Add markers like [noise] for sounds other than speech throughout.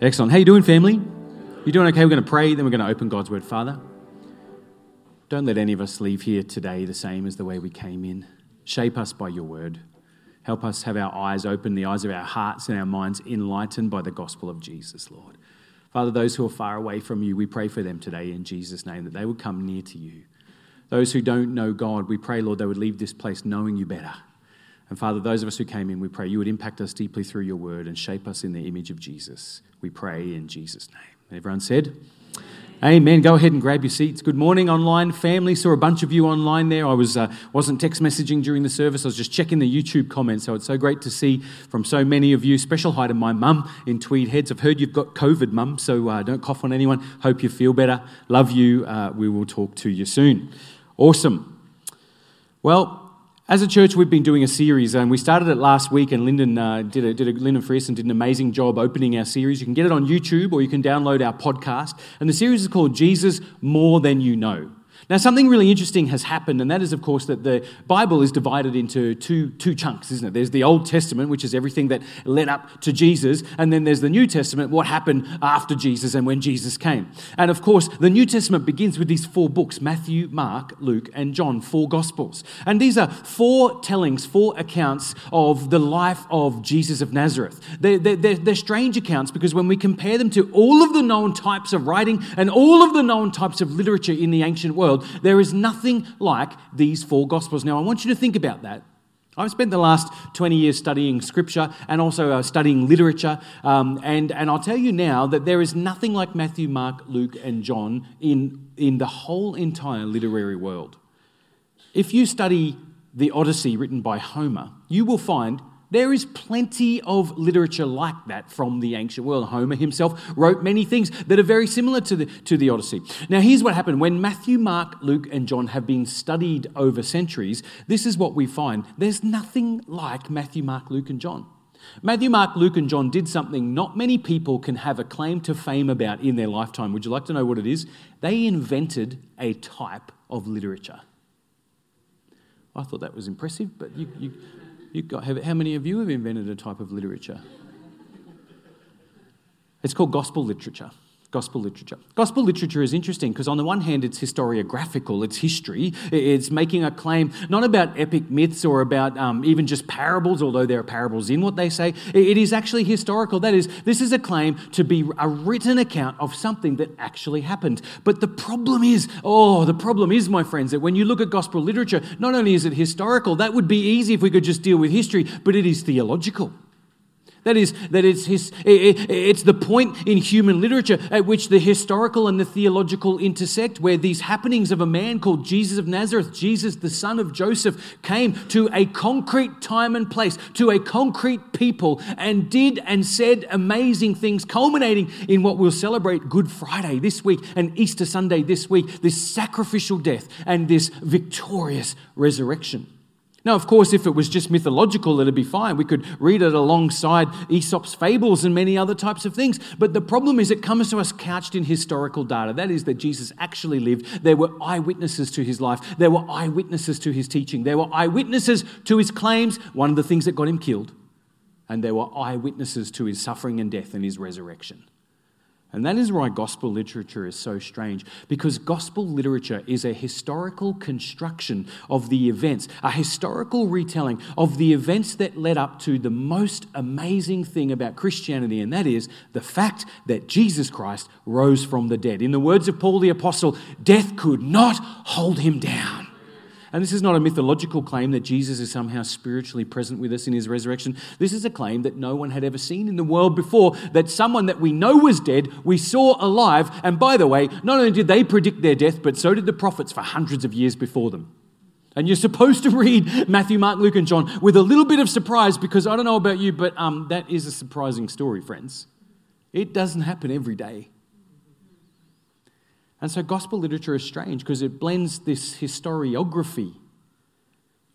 Excellent. How you doing, family? You doing okay? We're going to pray, then we're going to open God's word. Father, don't let any of us leave here today the same as the way we came in. Shape us by your word. Help us have our eyes open, the eyes of our hearts and our minds enlightened by the gospel of Jesus, Lord. Father, those who are far away from you, we pray for them today in Jesus' name that they would come near to you. Those who don't know God, we pray, Lord, they would leave this place knowing you better. And Father, those of us who came in, we pray you would impact us deeply through your word and shape us in the image of Jesus. We pray in Jesus' name. Everyone said, Amen. Go ahead and grab your seats. Good morning, online family. Saw a bunch of you online there. I was uh, wasn't text messaging during the service. I was just checking the YouTube comments. So it's so great to see from so many of you. Special hi to my mum in Tweed Heads. I've heard you've got COVID, mum. So uh, don't cough on anyone. Hope you feel better. Love you. Uh, we will talk to you soon. Awesome. Well, as a church, we've been doing a series, and we started it last week. And Lyndon uh, did a, did a, Lyndon Frierson did an amazing job opening our series. You can get it on YouTube, or you can download our podcast. And the series is called Jesus More Than You Know. Now, something really interesting has happened, and that is, of course, that the Bible is divided into two, two chunks, isn't it? There's the Old Testament, which is everything that led up to Jesus, and then there's the New Testament, what happened after Jesus and when Jesus came. And of course, the New Testament begins with these four books Matthew, Mark, Luke, and John, four Gospels. And these are four tellings, four accounts of the life of Jesus of Nazareth. They're, they're, they're strange accounts because when we compare them to all of the known types of writing and all of the known types of literature in the ancient world, world, there is nothing like these four Gospels. Now, I want you to think about that. I've spent the last 20 years studying scripture and also uh, studying literature. Um, and, and I'll tell you now that there is nothing like Matthew, Mark, Luke, and John in, in the whole entire literary world. If you study the Odyssey written by Homer, you will find there is plenty of literature like that from the ancient world. Homer himself wrote many things that are very similar to the, to the Odyssey. Now, here's what happened. When Matthew, Mark, Luke, and John have been studied over centuries, this is what we find. There's nothing like Matthew, Mark, Luke, and John. Matthew, Mark, Luke, and John did something not many people can have a claim to fame about in their lifetime. Would you like to know what it is? They invented a type of literature. I thought that was impressive, but you, you you got, have, how many of you have invented a type of literature? It's called gospel literature. Gospel literature. Gospel literature is interesting because, on the one hand, it's historiographical, it's history. It's making a claim not about epic myths or about um, even just parables, although there are parables in what they say. It is actually historical. That is, this is a claim to be a written account of something that actually happened. But the problem is, oh, the problem is, my friends, that when you look at gospel literature, not only is it historical, that would be easy if we could just deal with history, but it is theological. That is, that it's, his, it's the point in human literature at which the historical and the theological intersect, where these happenings of a man called Jesus of Nazareth, Jesus, the son of Joseph, came to a concrete time and place, to a concrete people, and did and said amazing things, culminating in what we'll celebrate Good Friday this week and Easter Sunday this week this sacrificial death and this victorious resurrection. Now, of course, if it was just mythological, it'd be fine. We could read it alongside Aesop's fables and many other types of things. But the problem is, it comes to us couched in historical data. That is, that Jesus actually lived. There were eyewitnesses to his life, there were eyewitnesses to his teaching, there were eyewitnesses to his claims, one of the things that got him killed, and there were eyewitnesses to his suffering and death and his resurrection. And that is why gospel literature is so strange, because gospel literature is a historical construction of the events, a historical retelling of the events that led up to the most amazing thing about Christianity, and that is the fact that Jesus Christ rose from the dead. In the words of Paul the Apostle, death could not hold him down. And this is not a mythological claim that Jesus is somehow spiritually present with us in his resurrection. This is a claim that no one had ever seen in the world before that someone that we know was dead, we saw alive. And by the way, not only did they predict their death, but so did the prophets for hundreds of years before them. And you're supposed to read Matthew, Mark, Luke, and John with a little bit of surprise because I don't know about you, but um, that is a surprising story, friends. It doesn't happen every day. And so gospel literature is strange because it blends this historiography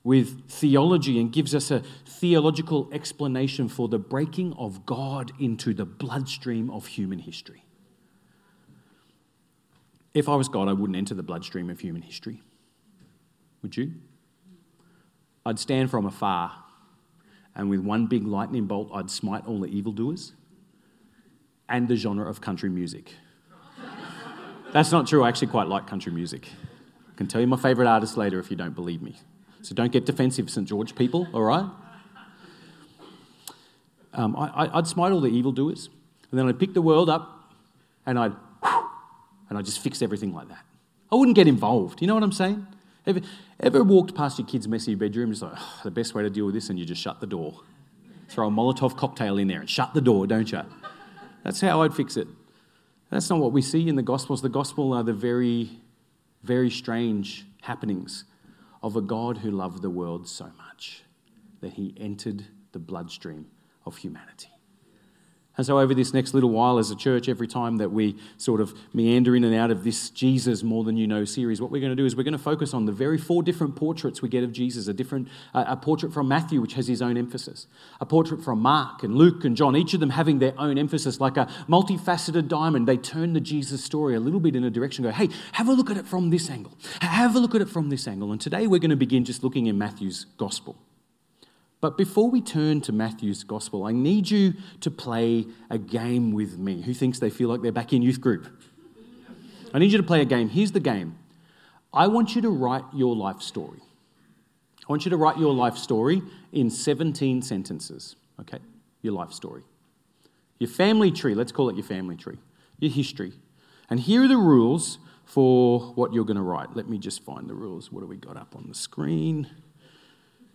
with theology and gives us a theological explanation for the breaking of God into the bloodstream of human history. If I was God, I wouldn't enter the bloodstream of human history. Would you? I'd stand from afar and with one big lightning bolt, I'd smite all the evildoers and the genre of country music. That's not true. I actually quite like country music. I can tell you my favourite artist later if you don't believe me. So don't get defensive, St. George people, all right? Um, I, would smite all the evildoers, and then I'd pick the world up, and I'd, and I'd just fix everything like that. I wouldn't get involved. You know what I'm saying? Ever, ever walked past your kid's messy bedroom? It's like, oh, the best way to deal with this, and you just shut the door. Throw a Molotov cocktail in there and shut the door, don't you? That's how I'd fix it. That's not what we see in the Gospels. The Gospel are the very, very strange happenings of a God who loved the world so much that he entered the bloodstream of humanity. And so, over this next little while as a church, every time that we sort of meander in and out of this Jesus More Than You Know series, what we're going to do is we're going to focus on the very four different portraits we get of Jesus a different a portrait from Matthew, which has his own emphasis, a portrait from Mark and Luke and John, each of them having their own emphasis, like a multifaceted diamond. They turn the Jesus story a little bit in a direction, go, hey, have a look at it from this angle, have a look at it from this angle. And today we're going to begin just looking in Matthew's gospel. But before we turn to Matthew's gospel, I need you to play a game with me. Who thinks they feel like they're back in youth group? I need you to play a game. Here's the game I want you to write your life story. I want you to write your life story in 17 sentences, okay? Your life story. Your family tree, let's call it your family tree, your history. And here are the rules for what you're going to write. Let me just find the rules. What do we got up on the screen?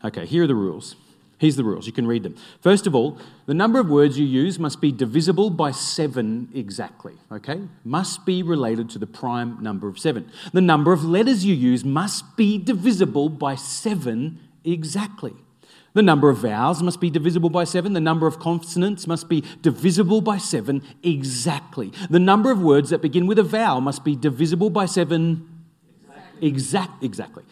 Okay, here are the rules. Here's the rules. You can read them. First of all, the number of words you use must be divisible by seven exactly, okay? Must be related to the prime number of seven. The number of letters you use must be divisible by seven exactly. The number of vowels must be divisible by seven. The number of consonants must be divisible by seven exactly. The number of words that begin with a vowel must be divisible by seven exactly. Exact, exactly.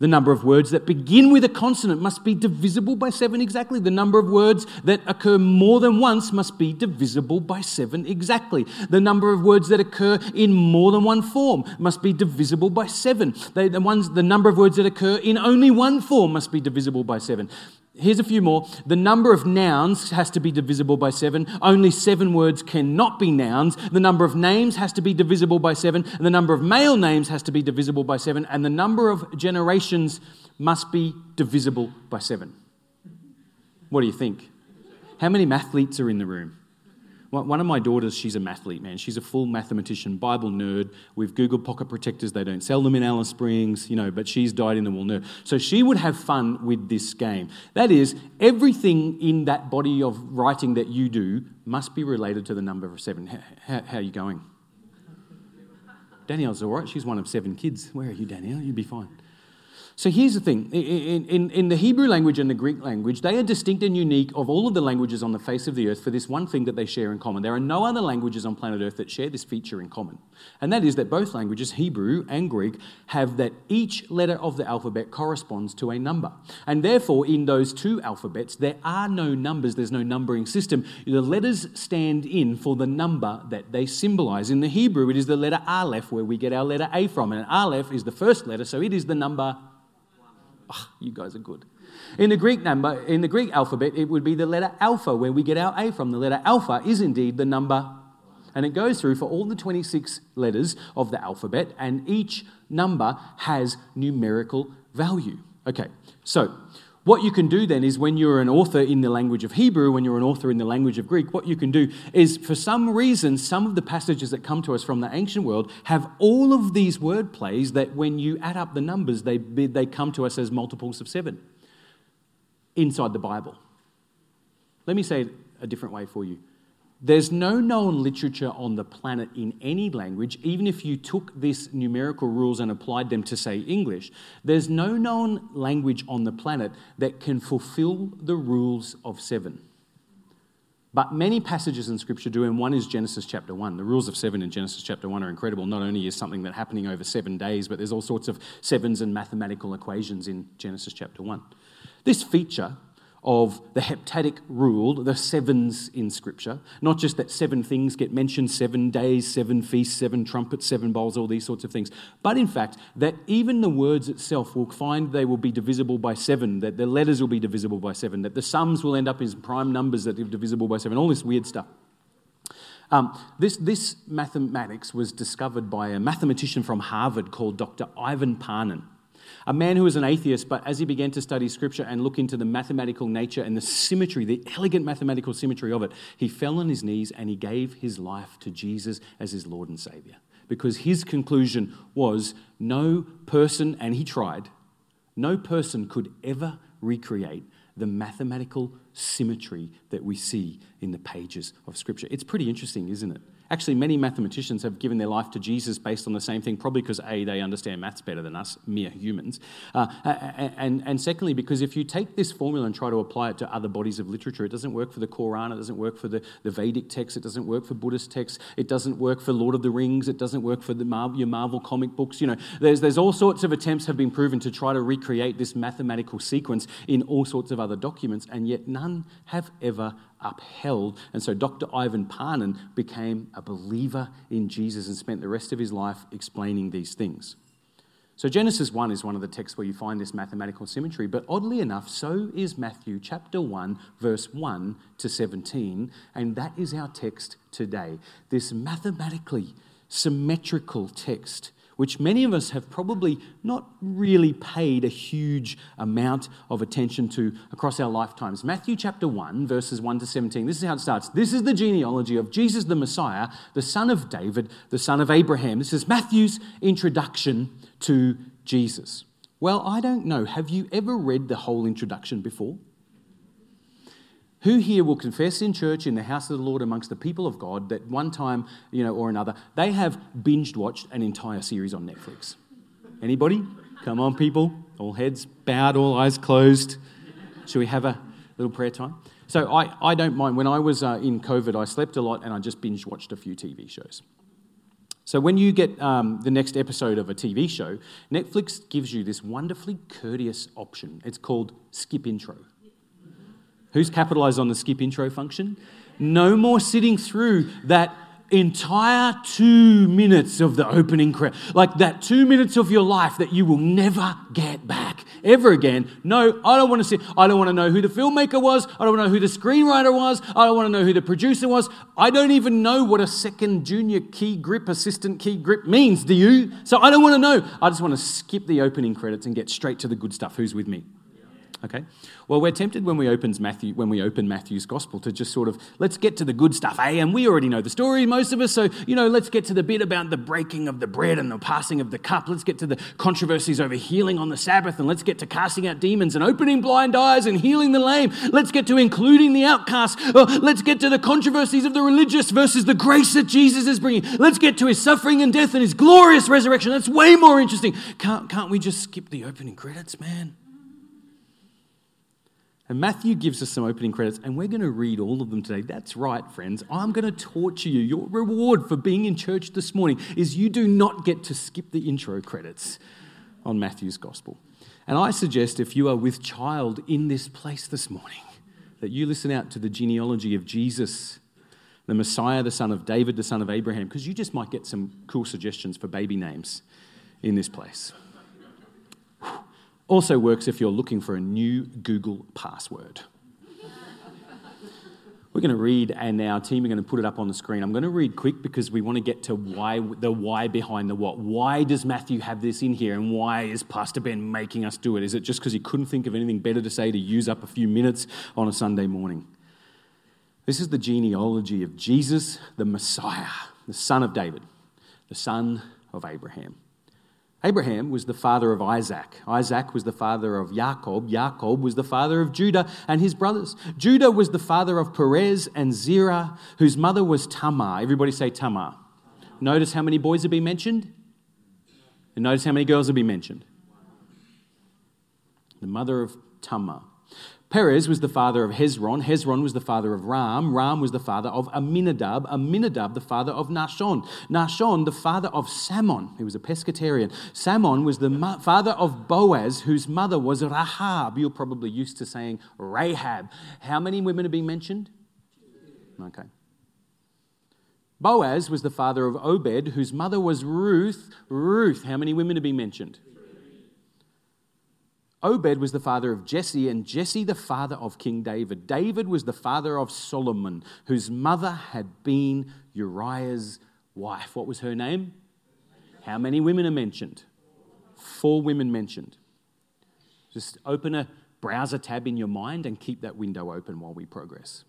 The number of words that begin with a consonant must be divisible by seven exactly. The number of words that occur more than once must be divisible by seven exactly. The number of words that occur in more than one form must be divisible by seven. the, ones, the number of words that occur in only one form must be divisible by seven. Here's a few more. The number of nouns has to be divisible by seven. Only seven words cannot be nouns. The number of names has to be divisible by seven. And the number of male names has to be divisible by seven. And the number of generations must be divisible by seven. What do you think? How many mathletes are in the room? One of my daughters, she's a mathlete, man. She's a full mathematician, Bible nerd. We've Googled pocket protectors. They don't sell them in Alice Springs, you know, but she's dyed in the wool nerd. So she would have fun with this game. That is, everything in that body of writing that you do must be related to the number of seven. How, how, how are you going? Danielle's all right. She's one of seven kids. Where are you, Danielle? You'd be fine. So here's the thing in, in, in, the Hebrew language and the Greek language, they are distinct and unique of all of the languages on the face of the earth for this one thing that they share in common. There are no other languages on planet earth that share this feature in common. And that is that both languages, Hebrew and Greek, have that each letter of the alphabet corresponds to a number. And therefore, in those two alphabets, there are no numbers, there's no numbering system. The letters stand in for the number that they symbolize. In the Hebrew, it is the letter Aleph where we get our letter A from. And Aleph is the first letter, so it is the number Oh, you guys are good. In the Greek number, in the Greek alphabet, it would be the letter alpha, where we get our A from. The letter alpha is indeed the number, and it goes through for all the 26 letters of the alphabet, and each number has numerical value. Okay, so what you can do then is when you're an author in the language of Hebrew, when you're an author in the language of Greek, what you can do is for some reason, some of the passages that come to us from the ancient world have all of these word plays that when you add up the numbers, they, they come to us as multiples of seven inside the Bible. Let me say it a different way for you. There's no known literature on the planet in any language, even if you took these numerical rules and applied them to, say, English. There's no known language on the planet that can fulfill the rules of seven. But many passages in Scripture do, and one is Genesis chapter 1. The rules of seven in Genesis chapter 1 are incredible. Not only is something that happening over seven days, but there's all sorts of sevens and mathematical equations in Genesis chapter 1. This feature of the heptadic rule, the sevens in Scripture. Not just that seven things get mentioned seven days, seven feasts, seven trumpets, seven bowls, all these sorts of things. But in fact, that even the words itself will find they will be divisible by seven, that the letters will be divisible by seven, that the sums will end up as prime numbers that are divisible by seven, all this weird stuff. Um, this, this mathematics was discovered by a mathematician from Harvard called Dr. Ivan Panin. A man who was an atheist, but as he began to study scripture and look into the mathematical nature and the symmetry, the elegant mathematical symmetry of it, he fell on his knees and he gave his life to Jesus as his Lord and Savior. Because his conclusion was no person, and he tried, no person could ever recreate the mathematical symmetry that we see in the pages of Scripture. It's pretty interesting, isn't it? Actually, many mathematicians have given their life to Jesus based on the same thing, probably because A, they understand maths better than us, mere humans. Uh, and, and secondly, because if you take this formula and try to apply it to other bodies of literature, it doesn't work for the Quran, it doesn't work for the, the Vedic texts, it doesn't work for Buddhist texts, it doesn't work for Lord of the Rings, it doesn't work for the your Marvel comic books. You know, there's, there's all sorts of attempts have been proven to try to recreate this mathematical sequence in all sorts of other documents, and yet none have ever upheld. And so Dr. Ivan Panin became a believer in Jesus and spent the rest of his life explaining these things. So Genesis 1 is one of the texts where you find this mathematical symmetry, but oddly enough, so is Matthew chapter 1, verse 1 to 17, and that is our text today. This mathematically symmetrical text which many of us have probably not really paid a huge amount of attention to across our lifetimes. Matthew chapter 1, verses 1 to 17, this is how it starts. This is the genealogy of Jesus the Messiah, the son of David, the son of Abraham. This is Matthew's introduction to Jesus. Well, I don't know. Have you ever read the whole introduction before? Who here will confess in church, in the house of the Lord, amongst the people of God, that one time, you know, or another, they have binged watched an entire series on Netflix? Anybody? Come on, people. All heads bowed, all eyes closed. Should we have a little prayer time? So I, I don't mind. When I was uh, in COVID, I slept a lot and I just binge watched a few TV shows. So when you get um, the next episode of a TV show, Netflix gives you this wonderfully courteous option. It's called skip intro. Who's capitalized on the skip intro function? No more sitting through that entire two minutes of the opening credit. Like that two minutes of your life that you will never get back ever again. No, I don't want to see, I don't want to know who the filmmaker was. I don't want to know who the screenwriter was. I don't want to know who the producer was. I don't even know what a second junior key grip, assistant key grip means. Do you? So I don't want to know. I just want to skip the opening credits and get straight to the good stuff. Who's with me? Okay? Well, we're tempted when we, opens Matthew, when we open Matthew's gospel to just sort of, let's get to the good stuff, eh? And we already know the story, most of us, so, you know, let's get to the bit about the breaking of the bread and the passing of the cup. Let's get to the controversies over healing on the Sabbath, and let's get to casting out demons and opening blind eyes and healing the lame. Let's get to including the outcast. Oh, let's get to the controversies of the religious versus the grace that Jesus is bringing. Let's get to his suffering and death and his glorious resurrection. That's way more interesting. Can't, can't we just skip the opening credits, man? And Matthew gives us some opening credits, and we're going to read all of them today. That's right, friends. I'm going to torture you. Your reward for being in church this morning is you do not get to skip the intro credits on Matthew's gospel. And I suggest if you are with child in this place this morning, that you listen out to the genealogy of Jesus, the Messiah, the son of David, the son of Abraham, because you just might get some cool suggestions for baby names in this place. Also works if you're looking for a new Google password. We're going to read, and our team are going to put it up on the screen. I'm going to read quick because we want to get to why the why behind the what. Why does Matthew have this in here, and why is Pastor Ben making us do it? Is it just because he couldn't think of anything better to say to use up a few minutes on a Sunday morning? This is the genealogy of Jesus, the Messiah, the son of David, the son of Abraham. Abraham was the father of Isaac. Isaac was the father of Jacob. Jacob was the father of Judah and his brothers. Judah was the father of Perez and Zerah, whose mother was Tamar. Everybody say Tamar. Notice how many boys have been mentioned? And notice how many girls have been mentioned? The mother of Tamar. Perez was the father of Hezron. Hezron was the father of Ram. Ram was the father of Amminadab. Amminadab, the father of Nahshon. Nahshon, the father of Salmon. He was a pescatarian. Salmon was the father of Boaz, whose mother was Rahab. You're probably used to saying Rahab. How many women are being mentioned? Okay. Boaz was the father of Obed, whose mother was Ruth. Ruth. How many women are being mentioned? Obed was the father of Jesse, and Jesse the father of King David. David was the father of Solomon, whose mother had been Uriah's wife. What was her name? How many women are mentioned? Four women mentioned. Just open a browser tab in your mind and keep that window open while we progress.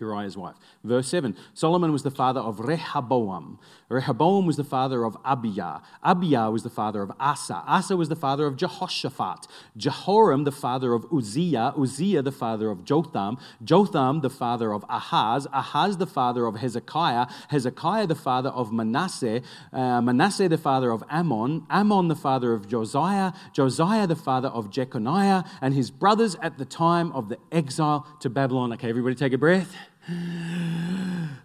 Uriah's wife. Verse 7 Solomon was the father of Rehoboam. Rehoboam was the father of Abijah. Abijah was the father of Asa. Asa was the father of Jehoshaphat. Jehoram, the father of Uzziah. Uzziah, the father of Jotham. Jotham, the father of Ahaz. Ahaz, the father of Hezekiah. Hezekiah, the father of Manasseh. Uh, Manasseh, the father of Amon. Amon, the father of Josiah. Josiah, the father of Jeconiah. And his brothers at the time of the exile to Babylon. Okay, everybody take a breath.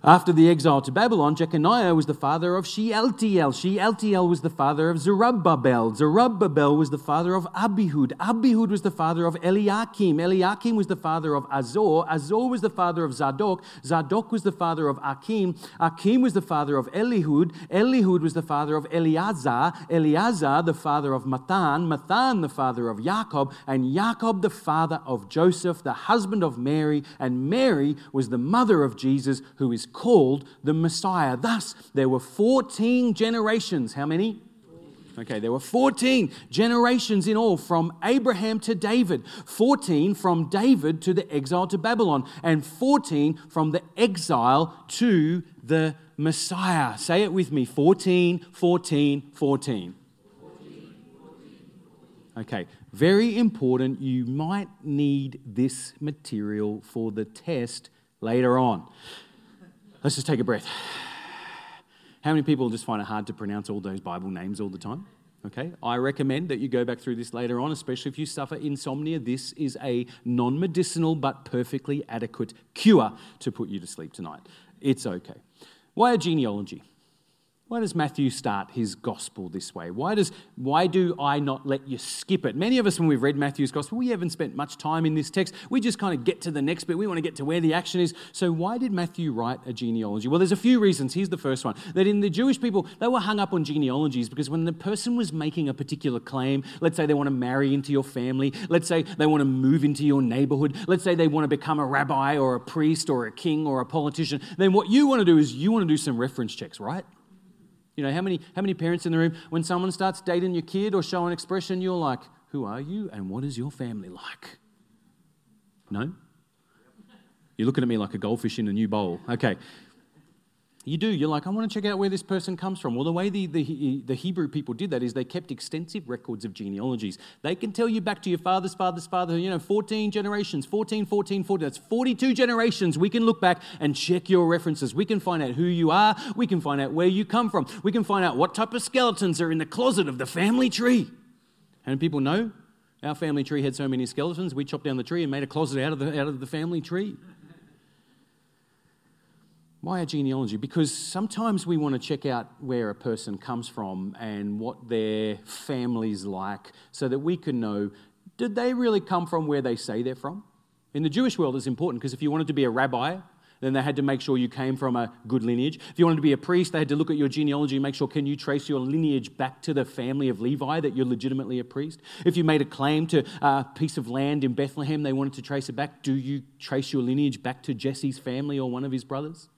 After the exile to Babylon, Jeconiah was the father of Shealtiel. Shealtiel was the father of Zerubbabel. Zerubbabel was the father of Abihud. Abihud was the father of Eliakim. Eliakim was the father of Azor. Azor was the father of Zadok. Zadok was the father of Akim. Akim was the father of Elihud. Elihud was the father of Eleazar. Eleazar, the father of Matthan. Matthan, the father of Jacob. And Jacob, the father of Joseph, the husband of Mary. And Mary was the mother of Jesus, who is called the Messiah. Thus, there were 14 generations. How many? Okay, there were 14 generations in all from Abraham to David, 14 from David to the exile to Babylon, and 14 from the exile to the Messiah. Say it with me 14, 14, 14. Okay, very important. You might need this material for the test later on. Let's just take a breath. How many people just find it hard to pronounce all those Bible names all the time? Okay, I recommend that you go back through this later on, especially if you suffer insomnia. This is a non medicinal but perfectly adequate cure to put you to sleep tonight. It's okay. Why a genealogy? Why does Matthew start his gospel this way? Why, does, why do I not let you skip it? Many of us, when we've read Matthew's gospel, we haven't spent much time in this text. We just kind of get to the next bit. We want to get to where the action is. So, why did Matthew write a genealogy? Well, there's a few reasons. Here's the first one that in the Jewish people, they were hung up on genealogies because when the person was making a particular claim, let's say they want to marry into your family, let's say they want to move into your neighborhood, let's say they want to become a rabbi or a priest or a king or a politician, then what you want to do is you want to do some reference checks, right? You know, how many, how many parents in the room, when someone starts dating your kid or showing expression, you're like, who are you and what is your family like? No? You're looking at me like a goldfish in a new bowl. Okay. You do. You're like, I want to check out where this person comes from. Well, the way the, the, the, Hebrew people did that is they kept extensive records of genealogies. They can tell you back to your father's father's father, you know, 14 generations, 14, 14, 14. That's 42 generations. We can look back and check your references. We can find out who you are. We can find out where you come from. We can find out what type of skeletons are in the closet of the family tree. And people know our family tree had so many skeletons, we chopped down the tree and made a closet out of the, out of the family tree. Why a genealogy? Because sometimes we want to check out where a person comes from and what their family's like so that we can know did they really come from where they say they're from? In the Jewish world, it's important because if you wanted to be a rabbi, then they had to make sure you came from a good lineage. If you wanted to be a priest, they had to look at your genealogy and make sure can you trace your lineage back to the family of Levi that you're legitimately a priest. If you made a claim to a piece of land in Bethlehem, they wanted to trace it back. Do you trace your lineage back to Jesse's family or one of his brothers?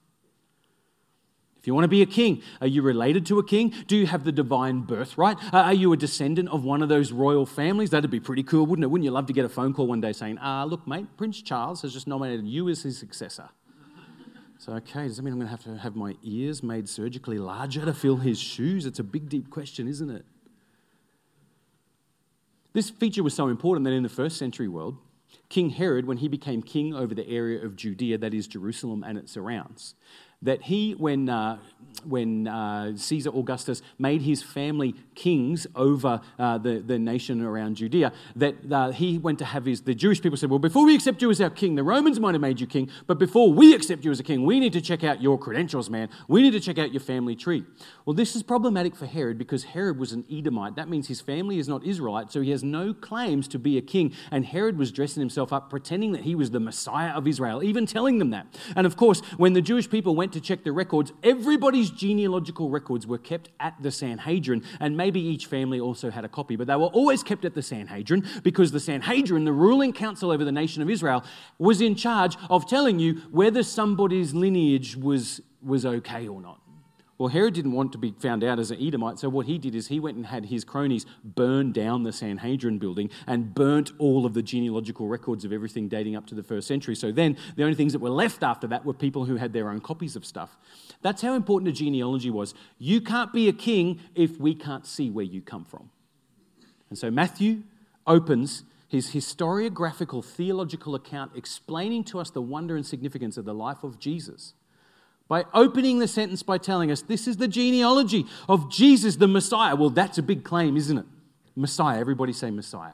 If you want to be a king, are you related to a king? Do you have the divine birthright? Are you a descendant of one of those royal families? That'd be pretty cool, wouldn't it? Wouldn't you love to get a phone call one day saying, ah, look, mate, Prince Charles has just nominated you as his successor? [laughs] So, okay, does that mean I'm going to have to have my ears made surgically larger to fill his shoes? It's a big, deep question, isn't it? This feature was so important that in the first century world, King Herod, when he became king over the area of Judea, that is Jerusalem and its surrounds, that he, when, uh, when uh, Caesar Augustus made his family kings over uh, the, the nation around Judea, that uh, he went to have his, the Jewish people said, Well, before we accept you as our king, the Romans might have made you king, but before we accept you as a king, we need to check out your credentials, man. We need to check out your family tree. Well, this is problematic for Herod because Herod was an Edomite. That means his family is not Israelite, so he has no claims to be a king. And Herod was dressing himself up, pretending that he was the Messiah of Israel, even telling them that. And of course, when the Jewish people went to check the records, everybody's genealogical records were kept at the Sanhedrin, and maybe each family also had a copy, but they were always kept at the Sanhedrin because the Sanhedrin, the ruling council over the nation of Israel, was in charge of telling you whether somebody's lineage was, was okay or not. Well, Herod didn't want to be found out as an Edomite, so what he did is he went and had his cronies burn down the Sanhedrin building and burnt all of the genealogical records of everything dating up to the first century. So then the only things that were left after that were people who had their own copies of stuff. That's how important a genealogy was. You can't be a king if we can't see where you come from. And so Matthew opens his historiographical theological account explaining to us the wonder and significance of the life of Jesus by opening the sentence by telling us this is the genealogy of Jesus the Messiah. Well, that's a big claim, isn't it? Messiah. Everybody say Messiah.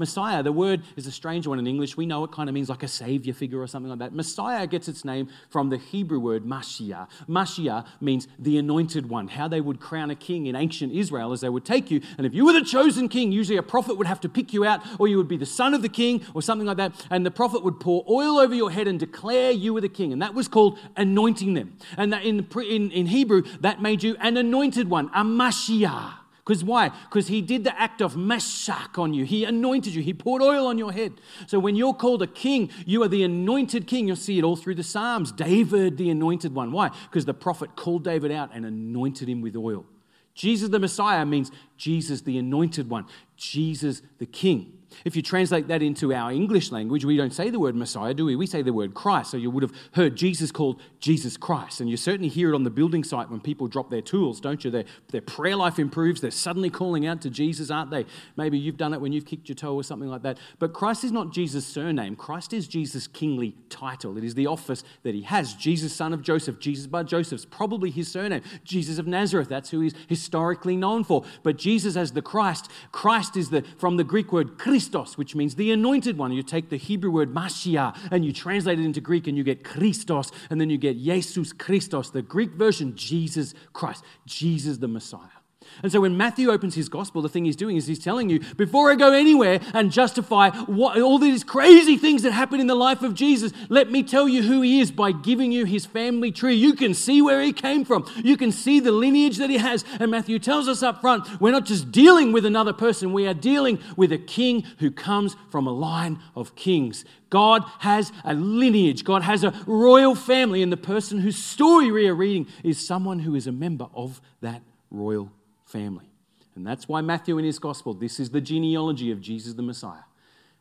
Messiah, the word is a strange one in English. We know it kind of means like a savior figure or something like that. Messiah gets its name from the Hebrew word Mashiach. Mashiach means the anointed one, how they would crown a king in ancient Israel as they would take you. And if you were the chosen king, usually a prophet would have to pick you out, or you would be the son of the king or something like that. And the prophet would pour oil over your head and declare you were the king. And that was called anointing them. And that in, in, in Hebrew, that made you an anointed one, a Mashiach. Because why? Because he did the act of meshach on you. He anointed you. He poured oil on your head. So when you're called a king, you are the anointed king. You'll see it all through the Psalms. David, the anointed one. Why? Because the prophet called David out and anointed him with oil. Jesus the Messiah means Jesus the anointed one, Jesus the king. If you translate that into our English language, we don't say the word Messiah, do we? We say the word Christ. So you would have heard Jesus called Jesus Christ. And you certainly hear it on the building site when people drop their tools, don't you? Their, their prayer life improves. They're suddenly calling out to Jesus, aren't they? Maybe you've done it when you've kicked your toe or something like that. But Christ is not Jesus' surname. Christ is Jesus' kingly title. It is the office that he has. Jesus, son of Joseph. Jesus by Joseph's probably his surname. Jesus of Nazareth. That's who he's historically known for. But Jesus as the Christ, Christ is the from the Greek word Christ Christos, which means the anointed one. You take the Hebrew word Mashiach and you translate it into Greek and you get Christos, and then you get Jesus Christos, the Greek version, Jesus Christ, Jesus the Messiah. And so when Matthew opens his gospel, the thing he's doing is he's telling you, before I go anywhere and justify what, all these crazy things that happen in the life of Jesus, let me tell you who he is by giving you his family tree. You can see where he came from, you can see the lineage that he has. And Matthew tells us up front, we're not just dealing with another person, we are dealing with a king who comes from a line of kings. God has a lineage. God has a royal family, and the person whose story we are reading is someone who is a member of that royal family. And that's why Matthew in his gospel, this is the genealogy of Jesus the Messiah.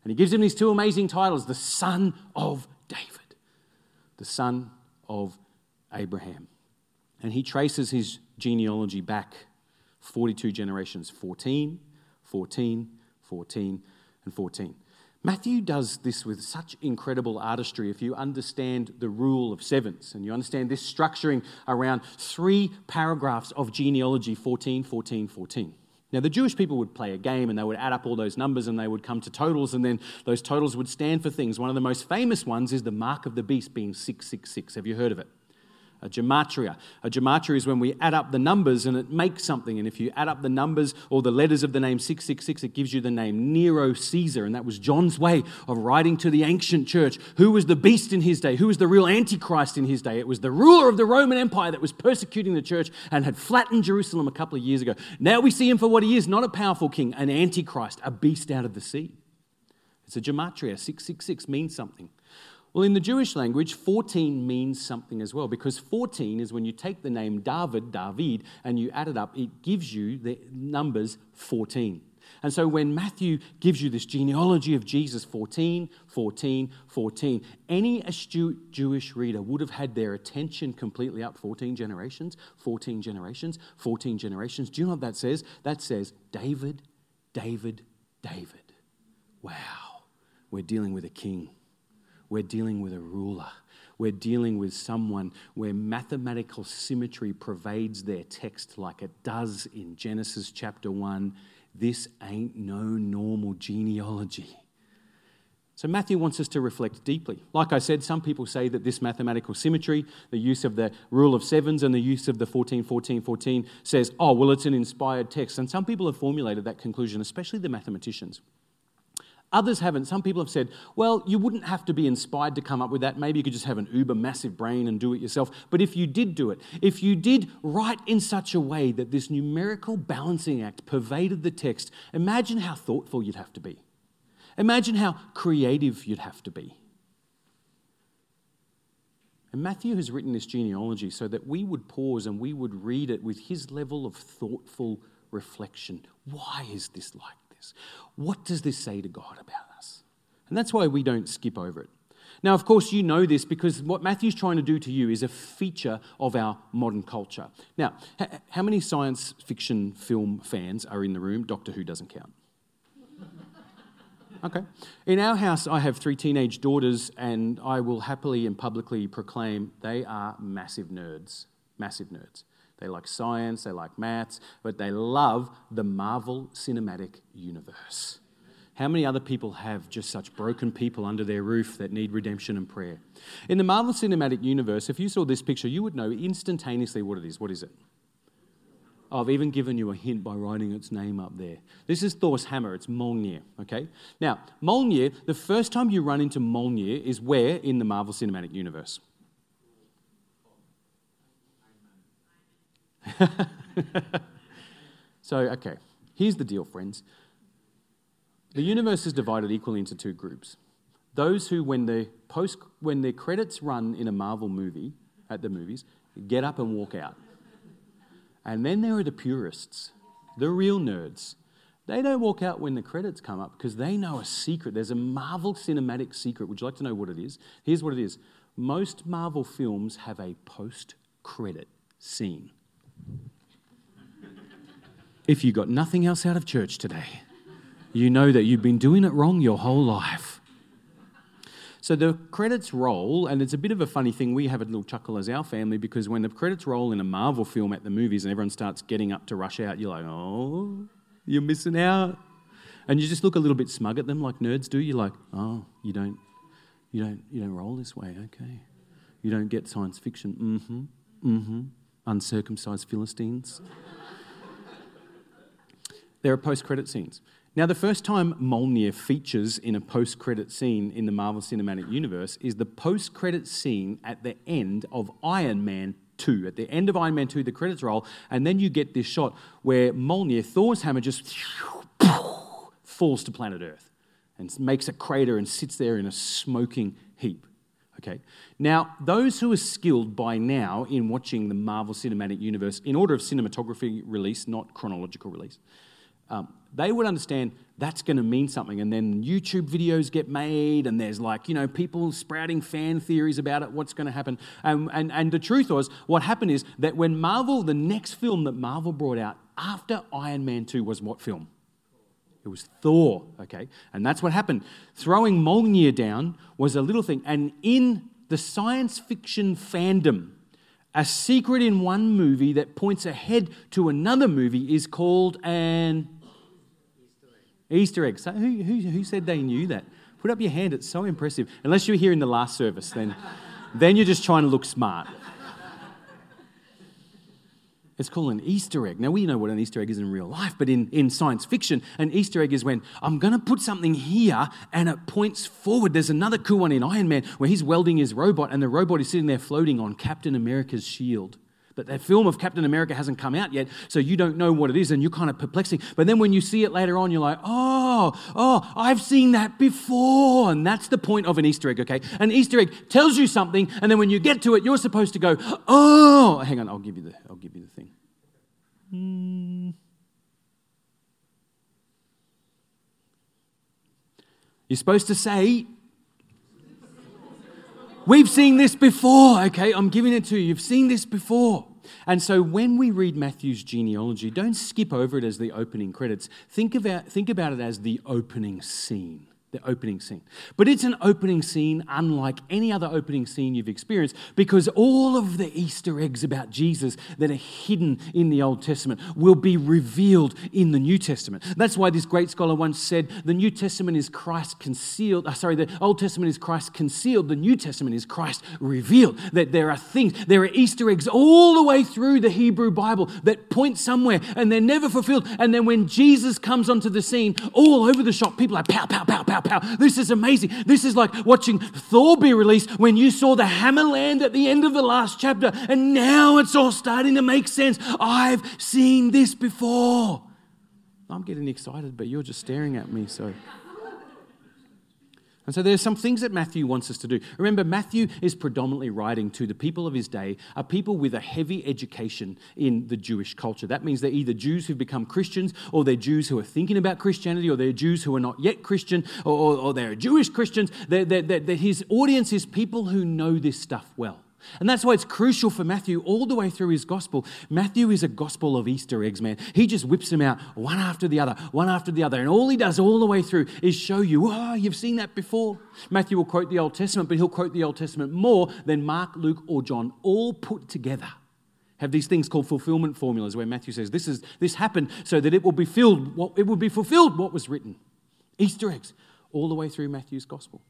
And he gives him these two amazing titles the Son of David, the Son of Abraham. And he traces his genealogy back 42 generations 14, 14, 14, and 14. Matthew does this with such incredible artistry if you understand the rule of sevens and you understand this structuring around three paragraphs of genealogy 14, 14, 14. Now, the Jewish people would play a game and they would add up all those numbers and they would come to totals, and then those totals would stand for things. One of the most famous ones is the mark of the beast being 666. Have you heard of it? A gematria. A gematria is when we add up the numbers and it makes something. And if you add up the numbers or the letters of the name 666, it gives you the name Nero Caesar. And that was John's way of writing to the ancient church who was the beast in his day, who was the real antichrist in his day. It was the ruler of the Roman Empire that was persecuting the church and had flattened Jerusalem a couple of years ago. Now we see him for what he is not a powerful king, an antichrist, a beast out of the sea. It's a gematria. 666 means something. Well, in the Jewish language, 14 means something as well, because 14 is when you take the name David, David, and you add it up, it gives you the numbers 14. And so when Matthew gives you this genealogy of Jesus 14, 14, 14, any astute Jewish reader would have had their attention completely up 14 generations, 14 generations, 14 generations. Do you know what that says? That says David, David, David. Wow, we're dealing with a king. We're dealing with a ruler. We're dealing with someone where mathematical symmetry pervades their text like it does in Genesis chapter 1. This ain't no normal genealogy. So, Matthew wants us to reflect deeply. Like I said, some people say that this mathematical symmetry, the use of the rule of sevens and the use of the 14, 14, 14, says, oh, well, it's an inspired text. And some people have formulated that conclusion, especially the mathematicians. Others haven't. Some people have said, well, you wouldn't have to be inspired to come up with that. Maybe you could just have an uber massive brain and do it yourself. But if you did do it, if you did write in such a way that this numerical balancing act pervaded the text, imagine how thoughtful you'd have to be. Imagine how creative you'd have to be. And Matthew has written this genealogy so that we would pause and we would read it with his level of thoughtful reflection. Why is this like What does this say to God about us? And that's why we don't skip over it. Now, of course, you know this because what Matthew's trying to do to you is a feature of our modern culture. Now, how many science fiction film fans are in the room? Doctor Who doesn't count. [laughs] Okay. In our house, I have three teenage daughters, and I will happily and publicly proclaim they are massive nerds. Massive nerds. They like science, they like maths, but they love the Marvel Cinematic Universe. How many other people have just such broken people under their roof that need redemption and prayer? In the Marvel Cinematic Universe, if you saw this picture, you would know instantaneously what it is. What is it? I've even given you a hint by writing its name up there. This is Thor's hammer, it's Mjolnir, okay? Now, Mjolnir, the first time you run into Mjolnir is where in the Marvel Cinematic Universe? [laughs] so, okay, here's the deal, friends. The universe is divided equally into two groups. Those who, when the post, when their credits run in a Marvel movie at the movies, get up and walk out. And then there are the purists, the real nerds. They don't walk out when the credits come up because they know a secret. There's a Marvel cinematic secret. Would you like to know what it is? Here's what it is most Marvel films have a post credit scene. If you got nothing else out of church today, you know that you've been doing it wrong your whole life. So the credits roll, and it's a bit of a funny thing. We have a little chuckle as our family because when the credits roll in a Marvel film at the movies and everyone starts getting up to rush out, you're like, oh, you're missing out. And you just look a little bit smug at them like nerds do. You're like, oh, you don't, you don't, you don't roll this way, okay. You don't get science fiction. Mm-hmm. Mm-hmm. Uncircumcised Philistines. [laughs] there are post-credit scenes. Now, the first time Mjolnir features in a post credit scene in the Marvel Cinematic Universe is the post credit scene at the end of Iron Man 2. At the end of Iron Man 2, the credits roll, and then you get this shot where Mjolnir, Thor's hammer, just falls to planet Earth and makes a crater and sits there in a smoking heap. Okay. Now, those who are skilled by now in watching the Marvel Cinematic Universe in order of cinematography release, not chronological release, um, they would understand that's going to mean something. And then YouTube videos get made, and there's like, you know, people sprouting fan theories about it, what's going to happen. And, and, and the truth was, what happened is that when Marvel, the next film that Marvel brought out after Iron Man 2 was what film? It was Thor, okay? And that's what happened. Throwing Mjolnir down was a little thing. And in the science fiction fandom, a secret in one movie that points ahead to another movie is called an Easter egg. So who, who, who said they knew that? Put up your hand. It's so impressive. Unless you were here in the last service, then, then you're just trying to look smart. It's called an Easter egg. Now, we know what an Easter egg is in real life, but in, in science fiction, an Easter egg is when I'm going to put something here and it points forward. There's another cool one in Iron Man where he's welding his robot and the robot is sitting there floating on Captain America's shield. But that film of Captain America hasn't come out yet, so you don't know what it is and you're kind of perplexing. But then when you see it later on, you're like, oh, oh, I've seen that before. And that's the point of an Easter egg, okay? An Easter egg tells you something, and then when you get to it, you're supposed to go, oh, hang on, I'll give you the, I'll give you the thing. Hmm. You're supposed to say, We've seen this before, okay? I'm giving it to you. You've seen this before. And so when we read Matthew's genealogy, don't skip over it as the opening credits. Think about, think about it as the opening scene the opening scene. But it's an opening scene unlike any other opening scene you've experienced because all of the Easter eggs about Jesus that are hidden in the Old Testament will be revealed in the New Testament. That's why this great scholar once said the New Testament is Christ concealed. Uh, sorry, the Old Testament is Christ concealed, the New Testament is Christ revealed. That there are things, there are Easter eggs all the way through the Hebrew Bible that point somewhere and they're never fulfilled. And then when Jesus comes onto the scene, all over the shop, people are pow, pow, pow, pow pow, pow. This is amazing. This is like watching Thor be released when you saw the hammer land at the end of the last chapter, and now it's all starting to make sense. I've seen this before. I'm getting excited, but you're just staring at me, so. And so there's some things that Matthew wants us to do. Remember, Matthew is predominantly writing to the people of his day, are people with a heavy education in the Jewish culture. That means they're either Jews who've become Christians, or they're Jews who are thinking about Christianity, or they're Jews who are not yet Christian, or, or, or they're Jewish Christians. They're, they're, they're, his audience is people who know this stuff well. And that's why it's crucial for Matthew all the way through his gospel. Matthew is a gospel of Easter eggs, man. He just whips them out one after the other, one after the other. And all he does all the way through is show you, oh, you've seen that before. Matthew will quote the Old Testament, but he'll quote the Old Testament more than Mark, Luke, or John all put together. Have these things called fulfillment formulas where Matthew says, This is this happened so that it will be filled, what it will be fulfilled what was written. Easter eggs, all the way through Matthew's gospel.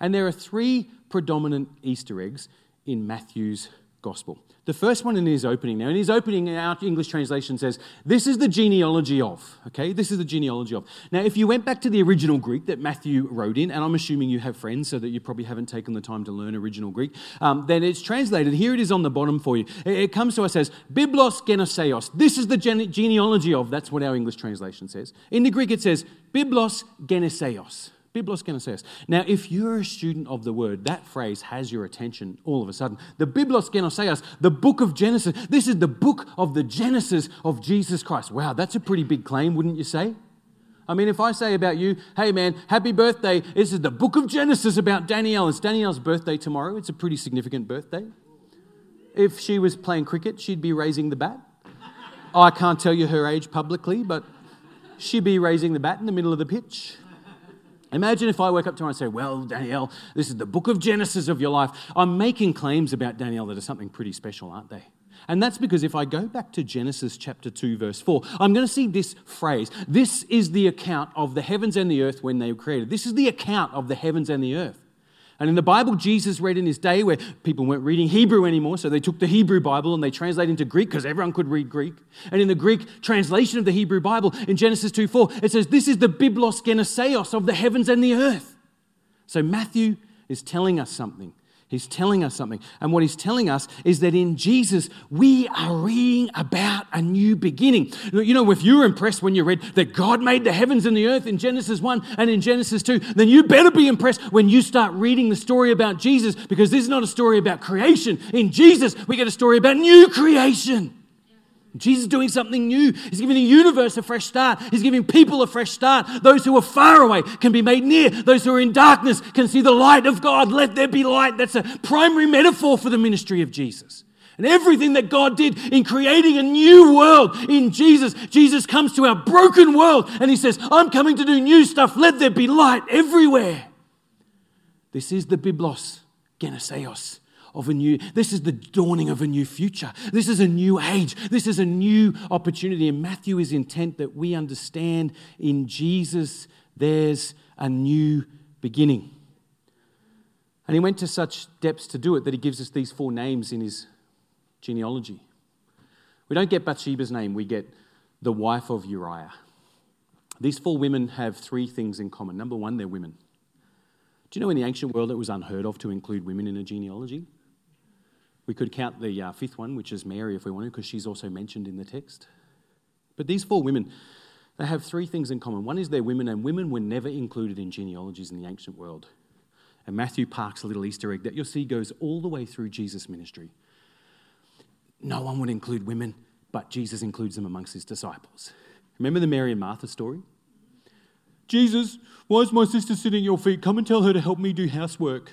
And there are three predominant Easter eggs in Matthew's gospel. The first one in his opening now, in his opening, our English translation says, This is the genealogy of. Okay, this is the genealogy of. Now, if you went back to the original Greek that Matthew wrote in, and I'm assuming you have friends so that you probably haven't taken the time to learn original Greek, um, then it's translated. Here it is on the bottom for you. It, comes to us as Biblos geneseos. This is the gene- genealogy of. That's what our English translation says. In the Greek, it says Biblos geneseos. Biblos geneseos. Now, if you're a student of the word, that phrase has your attention all of a sudden. The Biblos geneseos, the book of Genesis, this is the book of the Genesis of Jesus Christ. Wow, that's a pretty big claim, wouldn't you say? I mean, if I say about you, hey man, happy birthday, this is the book of Genesis about Danielle. It's Danielle's birthday tomorrow. It's a pretty significant birthday. If she was playing cricket, she'd be raising the bat. I can't tell you her age publicly, but she'd be raising the bat in the middle of the pitch. Imagine if I wake up tomorrow and say, Well, Danielle, this is the book of Genesis of your life. I'm making claims about Danielle that are something pretty special, aren't they? And that's because if I go back to Genesis chapter 2, verse 4, I'm going to see this phrase. This is the account of the heavens and the earth when they were created. This is the account of the heavens and the earth. And in the Bible, Jesus read in his day where people weren't reading Hebrew anymore, so they took the Hebrew Bible and they translated into Greek because everyone could read Greek. And in the Greek translation of the Hebrew Bible, in Genesis 2 4, it says, This is the Biblos Geneseos of the heavens and the earth. So Matthew is telling us something. He's telling us something. And what he's telling us is that in Jesus, we are reading about a new beginning. You know, if you were impressed when you read that God made the heavens and the earth in Genesis 1 and in Genesis 2, then you better be impressed when you start reading the story about Jesus because this is not a story about creation. In Jesus, we get a story about new creation. Jesus is doing something new. He's giving the universe a fresh start. He's giving people a fresh start. Those who are far away can be made near. Those who are in darkness can see the light of God. Let there be light. That's a primary metaphor for the ministry of Jesus. And everything that God did in creating a new world in Jesus, Jesus comes to our broken world and he says, I'm coming to do new stuff. Let there be light everywhere. This is the Biblos, Geneseos of a new, this is the dawning of a new future. This is a new age. This is a new opportunity. And Matthew is intent that we understand in Jesus there's a new beginning. And he went to such depths to do it that he gives us these four names in his genealogy. We don't get Bathsheba's name, we get the wife of Uriah. These four women have three things in common. Number one, they're women. Do you know in the ancient world it was unheard of to include women in a genealogy? We could count the uh, fifth one, which is Mary, if we wanted, because she's also mentioned in the text. But these four women, they have three things in common. One is they're women, and women were never included in genealogies in the ancient world. And Matthew parks little Easter egg that you'll see goes all the way through Jesus' ministry. No one would include women, but Jesus includes them amongst his disciples. Remember the Mary and Martha story? Jesus, why is my sister sitting at your feet? Come and tell her to help me do housework.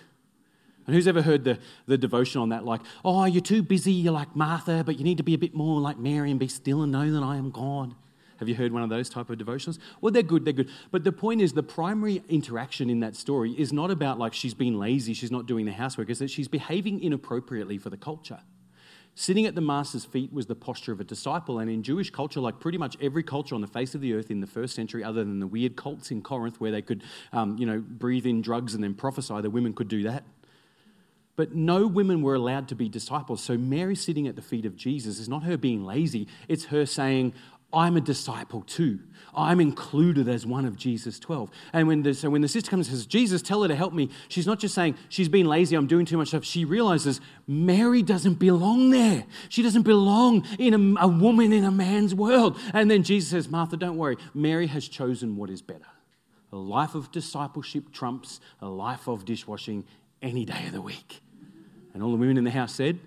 And who's ever heard the, the devotion on that? Like, oh, you're too busy, you're like Martha, but you need to be a bit more like Mary and be still and know that I am God. Have you heard one of those type of devotions? Well, they're good, they're good. But the point is, the primary interaction in that story is not about like she's been lazy, she's not doing the housework, is that she's behaving inappropriately for the culture. Sitting at the master's feet was the posture of a disciple. And in Jewish culture, like pretty much every culture on the face of the earth in the first century, other than the weird cults in Corinth where they could, um, you know, breathe in drugs and then prophesy, the women could do that. But no women were allowed to be disciples. So Mary sitting at the feet of Jesus is not her being lazy, it's her saying, I'm a disciple too. I'm included as one of Jesus' 12. And when the, so when the sister comes and says, Jesus, tell her to help me, she's not just saying, she's been lazy, I'm doing too much stuff. She realizes Mary doesn't belong there. She doesn't belong in a, a woman in a man's world. And then Jesus says, Martha, don't worry. Mary has chosen what is better. A life of discipleship trumps a life of dishwashing any day of the week. And all the women in the house said,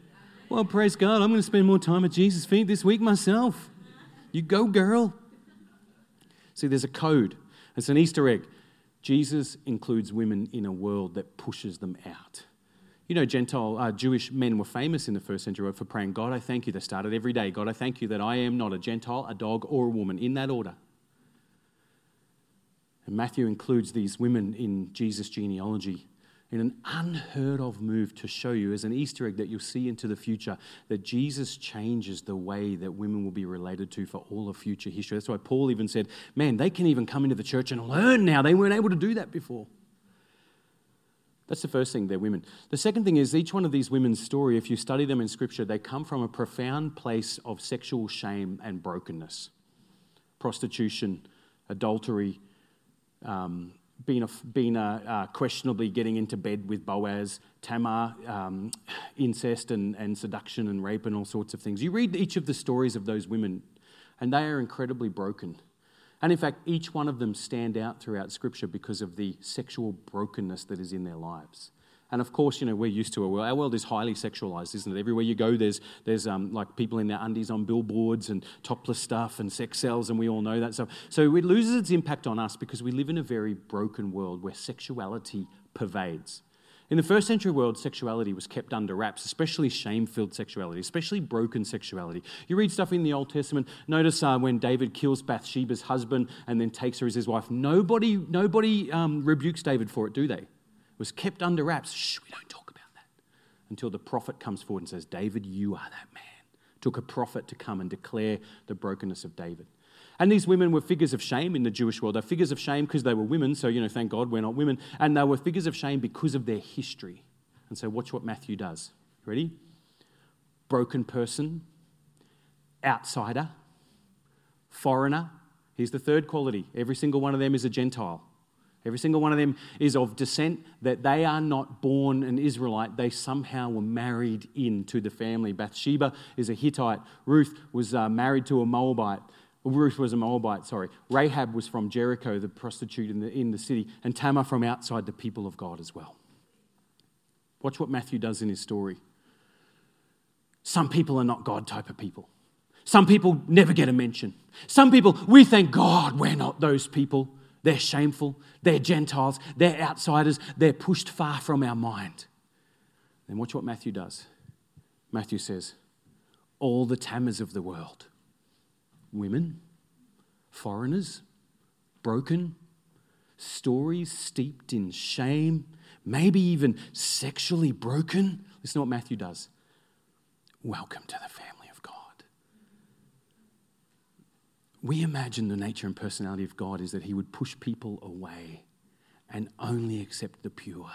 Well, praise God, I'm going to spend more time at Jesus' feet this week myself. You go, girl. See, there's a code. It's an Easter egg. Jesus includes women in a world that pushes them out. You know, Gentile uh, Jewish men were famous in the first century for praying, God, I thank you. They started every day. God, I thank you that I am not a Gentile, a dog, or a woman, in that order. And Matthew includes these women in Jesus' genealogy in an unheard of move to show you as an Easter egg that you'll see into the future that Jesus changes the way that women will be related to for all of future history. That's why Paul even said, Man, they can even come into the church and learn now. They weren't able to do that before. That's the first thing, they're women. The second thing is each one of these women's story, if you study them in Scripture, they come from a profound place of sexual shame and brokenness prostitution, adultery, um, been, a, been a, uh, questionably getting into bed with Boaz, Tamar, um, incest and, and seduction and rape and all sorts of things. You read each of the stories of those women, and they are incredibly broken. And in fact, each one of them stand out throughout Scripture because of the sexual brokenness that is in their lives. And of course, you know, we're used to a world. Our world is highly sexualized, isn't it? Everywhere you go, there's, there's um, like people in their undies on billboards and topless stuff and sex sells, and we all know that. So, so it loses its impact on us because we live in a very broken world where sexuality pervades. In the first century world, sexuality was kept under wraps, especially shame filled sexuality, especially broken sexuality. You read stuff in the Old Testament, notice uh, when David kills Bathsheba's husband and then takes her as his wife, nobody, nobody um, rebukes David for it, do they? Was kept under wraps. Shh, we don't talk about that. Until the prophet comes forward and says, David, you are that man. Took a prophet to come and declare the brokenness of David. And these women were figures of shame in the Jewish world. They're figures of shame because they were women, so, you know, thank God we're not women. And they were figures of shame because of their history. And so, watch what Matthew does. Ready? Broken person, outsider, foreigner. Here's the third quality. Every single one of them is a Gentile. Every single one of them is of descent that they are not born an Israelite. They somehow were married into the family. Bathsheba is a Hittite. Ruth was uh, married to a Moabite. Ruth was a Moabite, sorry. Rahab was from Jericho, the prostitute in the, in the city, and Tamar from outside the people of God as well. Watch what Matthew does in his story. Some people are not God type of people. Some people never get a mention. Some people, we thank God we're not those people. They're shameful, they're Gentiles, they're outsiders, they're pushed far from our mind. Then watch what Matthew does. Matthew says, All the Tamars of the world, women, foreigners, broken, stories steeped in shame, maybe even sexually broken. Listen to what Matthew does. Welcome to the family we imagine the nature and personality of God is that he would push people away and only accept the pure.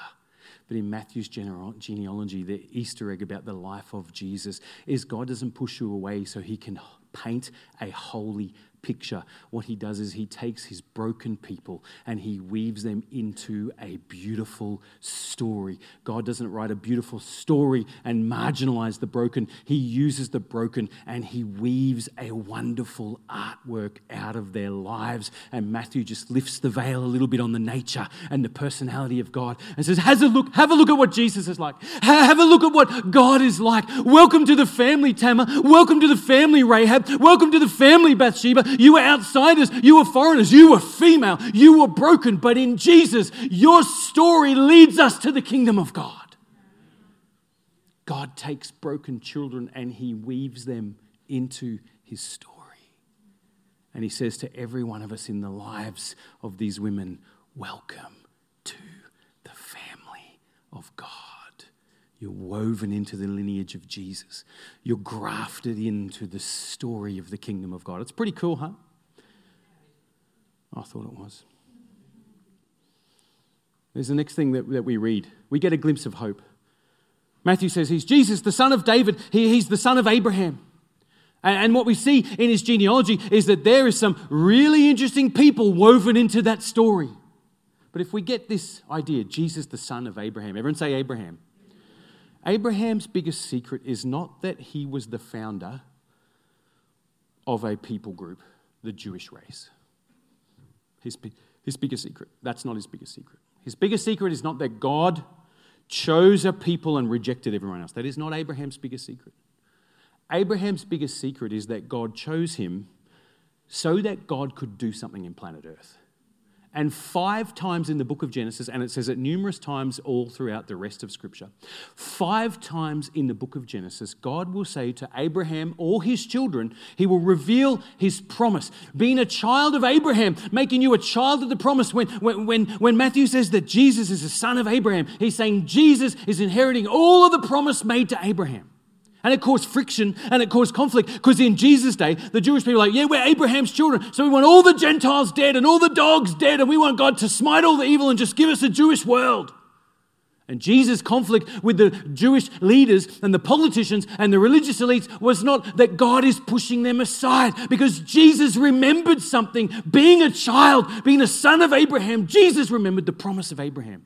But in Matthew's genealogy, the Easter egg about the life of Jesus is God doesn't push you away so he can paint a holy picture. What he does is he takes his broken people and he weaves them into a beautiful story. God doesn't write a beautiful story and marginalize the broken, he uses the broken and he weaves a wonderful artwork out of their lives. And Matthew just lifts the veil a little bit on the nature and the personality of God and says, Have a look, have a look at what Jesus is like. Have a look at what God is like. Welcome to the family, Tamar. Welcome to the family, Rahab. Welcome to the family, Bathsheba. You were outsiders. You were foreigners. You were female. You were broken. But in Jesus, your story leads us to the kingdom of God. God takes broken children and he weaves them into his story. And he says to every one of us in the lives of these women, Welcome to the family of God. You're woven into the lineage of Jesus. You're grafted into the story of the kingdom of God. It's pretty cool, huh? I thought it was. There's the next thing that, that we read. We get a glimpse of hope. Matthew says he's Jesus, the son of David. He, he's the son of Abraham. And what we see in his genealogy is that there is some really interesting people woven into that story. But if we get this idea, Jesus, the son of Abraham, everyone say Abraham. Abraham's biggest secret is not that he was the founder of a people group, the Jewish race. His, his biggest secret. That's not his biggest secret. His biggest secret is not that God chose a people and rejected everyone else. That is not Abraham's biggest secret. Abraham's biggest secret is that God chose him so that God could do something in planet Earth. And five times in the book of Genesis, and it says it numerous times all throughout the rest of Scripture, five times in the book of Genesis, God will say to Abraham or his children, He will reveal His promise. Being a child of Abraham, making you a child of the promise. When, when, when, when Matthew says that Jesus is the son of Abraham, he's saying Jesus is inheriting all of the promise made to Abraham. And it caused friction and it caused conflict because in Jesus' day, the Jewish people were like, yeah, we're Abraham's children. So we want all the Gentiles dead and all the dogs dead, and we want God to smite all the evil and just give us a Jewish world. And Jesus' conflict with the Jewish leaders and the politicians and the religious elites was not that God is pushing them aside, because Jesus remembered something. Being a child, being a son of Abraham, Jesus remembered the promise of Abraham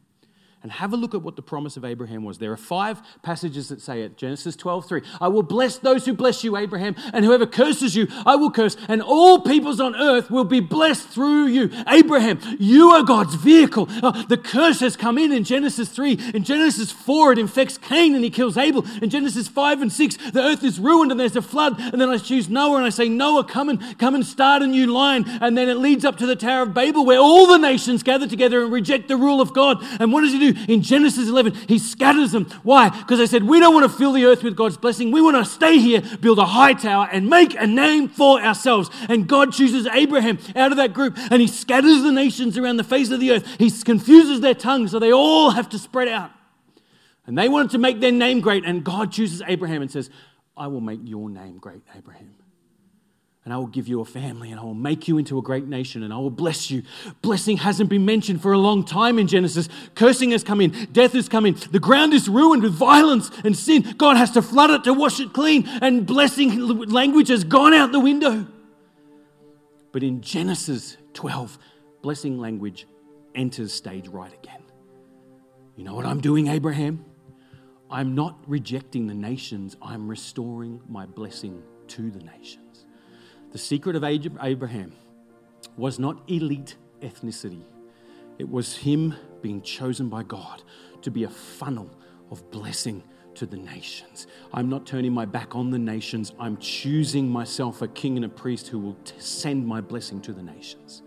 and have a look at what the promise of Abraham was. There are five passages that say it. Genesis 12, 3. I will bless those who bless you, Abraham, and whoever curses you, I will curse, and all peoples on earth will be blessed through you. Abraham, you are God's vehicle. Oh, the curse has come in in Genesis 3. In Genesis 4, it infects Cain and he kills Abel. In Genesis 5 and 6, the earth is ruined and there's a flood. And then I choose Noah and I say, Noah, come and come and start a new line. And then it leads up to the Tower of Babel where all the nations gather together and reject the rule of God. And what does he do? In Genesis 11, he scatters them. Why? Because they said, We don't want to fill the earth with God's blessing. We want to stay here, build a high tower, and make a name for ourselves. And God chooses Abraham out of that group, and he scatters the nations around the face of the earth. He confuses their tongues so they all have to spread out. And they wanted to make their name great, and God chooses Abraham and says, I will make your name great, Abraham and I will give you a family, and I will make you into a great nation, and I will bless you. Blessing hasn't been mentioned for a long time in Genesis. Cursing has come in, death has come in. The ground is ruined with violence and sin. God has to flood it to wash it clean, and blessing language has gone out the window. But in Genesis 12, blessing language enters stage right again. You know what I'm doing, Abraham? I'm not rejecting the nations, I'm restoring my blessing to the nations. The secret of Abraham was not elite ethnicity, it was him being chosen by God to be a funnel of blessing to the nations. I'm not turning my back on the nations. I'm choosing myself a king and a priest who will send my blessing to the nations.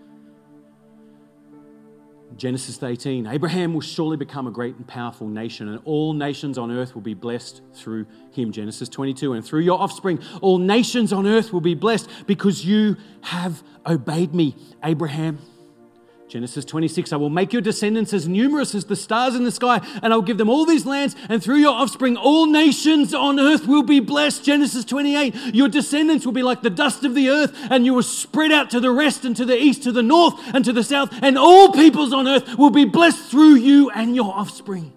Genesis 18 Abraham will surely become a great and powerful nation, and all nations on earth will be blessed through him. Genesis 22 And through your offspring, all nations on earth will be blessed because you have obeyed me, Abraham. Genesis 26, I will make your descendants as numerous as the stars in the sky, and I'll give them all these lands, and through your offspring, all nations on earth will be blessed. Genesis 28, your descendants will be like the dust of the earth, and you will spread out to the west and to the east, to the north and to the south, and all peoples on earth will be blessed through you and your offspring.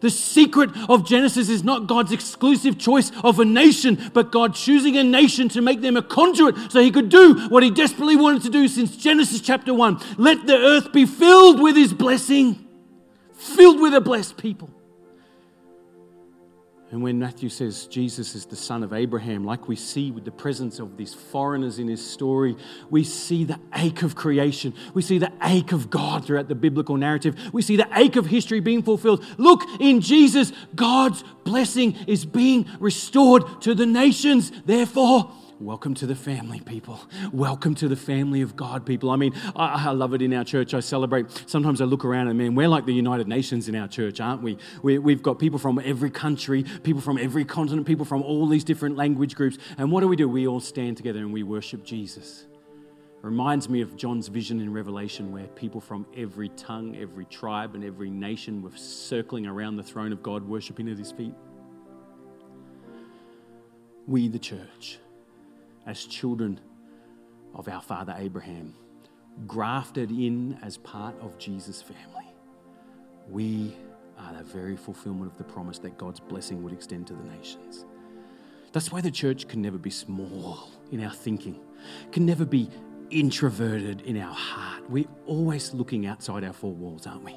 The secret of Genesis is not God's exclusive choice of a nation, but God choosing a nation to make them a conduit so he could do what he desperately wanted to do since Genesis chapter 1. Let the earth be filled with his blessing, filled with a blessed people. And when Matthew says Jesus is the son of Abraham, like we see with the presence of these foreigners in his story, we see the ache of creation. We see the ache of God throughout the biblical narrative. We see the ache of history being fulfilled. Look, in Jesus, God's blessing is being restored to the nations. Therefore, Welcome to the family, people. Welcome to the family of God, people. I mean, I, I, love it in our church. I celebrate. Sometimes I look around and, man, we're like the United Nations in our church, aren't we? we we've got people from every country, people from every continent, people from all these different language groups. And what do we do? We all stand together and we worship Jesus. Reminds me of John's vision in Revelation, where people from every tongue, every tribe, and every nation were circling around the throne of God, worshiping at his feet. We, the church, as children of our father Abraham, grafted in as part of Jesus' family. We are the very fulfillment of the promise that God's blessing would extend to the nations. That's why the church can never be small in our thinking, can never be introverted in our heart. We're always looking outside our four walls, aren't we?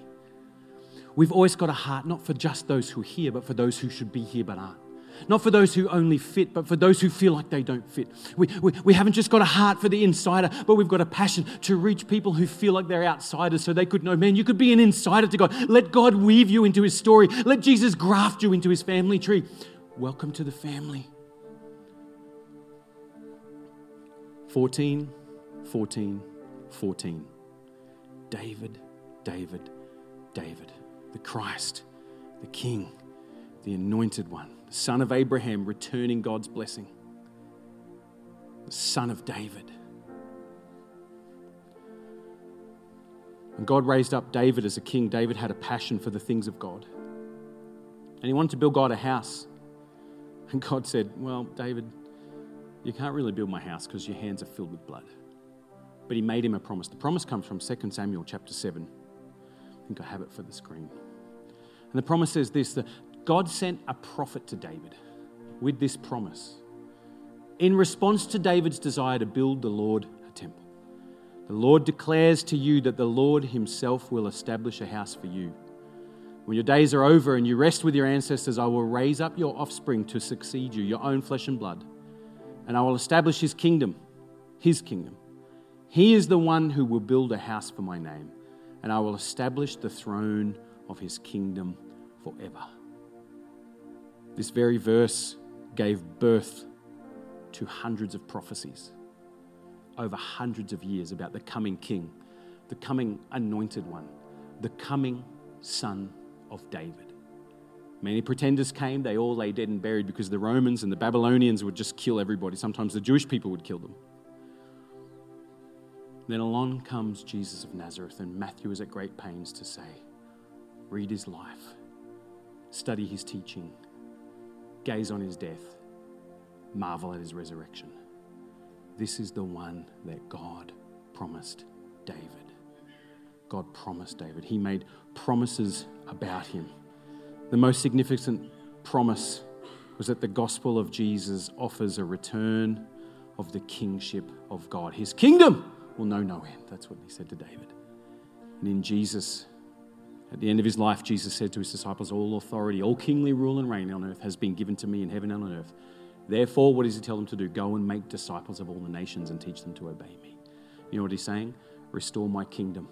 We've always got a heart not for just those who are here, but for those who should be here but aren't. Not for those who only fit, but for those who feel like they don't fit. We, we, we haven't just got a heart for the insider, but we've got a passion to reach people who feel like they're outsiders so they could know, man, you could be an insider to God. Let God weave you into his story. Let Jesus graft you into his family tree. Welcome to the family. 14, 14, 14. David, David, David, the Christ, the King, the anointed one, son of Abraham, returning God's blessing, the son of David. When God raised up David as a king, David had a passion for the things of God. And he wanted to build God a house. And God said, Well, David, you can't really build my house because your hands are filled with blood. But he made him a promise. The promise comes from 2 Samuel chapter 7. I think I have it for the screen. And the promise says this that God sent a prophet to David with this promise in response to David's desire to build the Lord a temple. The Lord declares to you that the Lord himself will establish a house for you. When your days are over and you rest with your ancestors, I will raise up your offspring to succeed you, your own flesh and blood and I will establish his kingdom, his kingdom. He is the one who will build a house for my name, and I will establish the throne of his kingdom forever. This very verse gave birth to hundreds of prophecies over hundreds of years about the coming king, the coming anointed one, the coming son of David. Many pretenders came, they all lay dead and buried because the Romans and the Babylonians would just kill everybody. Sometimes the Jewish people would kill them. Then along comes Jesus of Nazareth, and Matthew is at great pains to say, Read his life, study his teaching, gaze on his death, marvel at his resurrection. This is the one that God promised David. God promised David. He made promises about him. The most significant promise was that the gospel of Jesus offers a return of the kingship of God. His kingdom will know no end. That's what he said to David. And in Jesus, at the end of his life, Jesus said to his disciples, All authority, all kingly rule and reign on earth has been given to me in heaven and on earth. Therefore, what does he tell them to do? Go and make disciples of all the nations and teach them to obey me. You know what he's saying? Restore my kingdom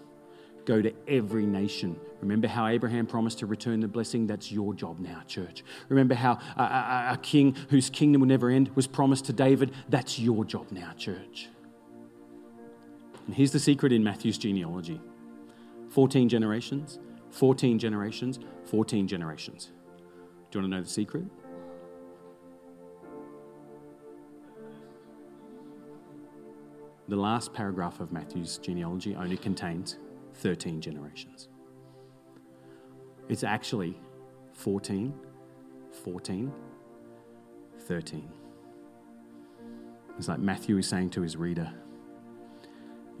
go to every nation. Remember how Abraham promised to return the blessing? That's your job now, church. Remember how a, a, a, king whose kingdom will never end was promised to David? That's your job now, church. And here's the secret in Matthew's genealogy 14 generations, 14 generations, 14 generations. Do you want to know the secret? The last paragraph of Matthew's genealogy only contains 13 generations. It's actually 14, 14, 13. It's like Matthew is saying to his reader,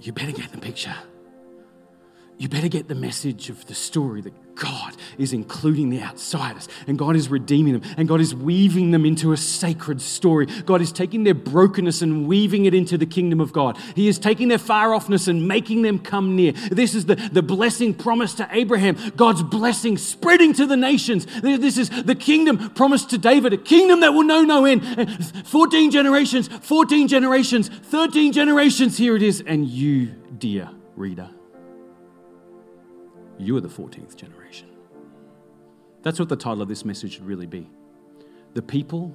You better get the picture. You better get the message of the story that God is including the outsiders and God is redeeming them and God is weaving them into a sacred story. God is taking their brokenness and weaving it into the kingdom of God. He is taking their far offness and making them come near. This is the, the blessing promised to Abraham, God's blessing spreading to the nations. This is the kingdom promised to David, a kingdom that will know no end. 14 generations, 14 generations, 13 generations, here it is. And you, dear reader, you are the 14th generation. That's what the title of this message should really be The People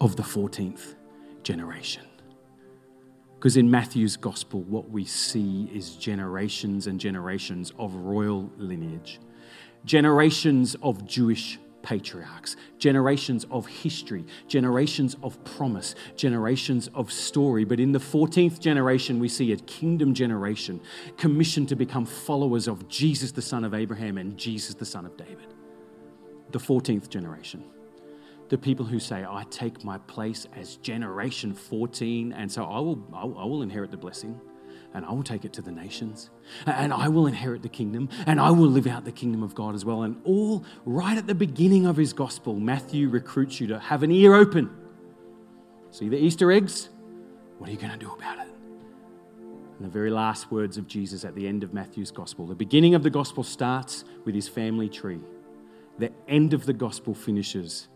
of the 14th Generation. Because in Matthew's gospel, what we see is generations and generations of royal lineage, generations of Jewish patriarchs, generations of history, generations of promise, generations of story. But in the 14th generation, we see a kingdom generation commissioned to become followers of Jesus, the son of Abraham, and Jesus, the son of David. The 14th generation. The people who say, I take my place as generation 14, and so I will, I will inherit the blessing and I will take it to the nations, and I will inherit the kingdom, and I will live out the kingdom of God as well. And all right at the beginning of his gospel, Matthew recruits you to have an ear open See the Easter eggs? What are you going to do about it? And the very last words of Jesus at the end of Matthew's gospel. The beginning of the gospel starts with his family tree, the end of the gospel finishes.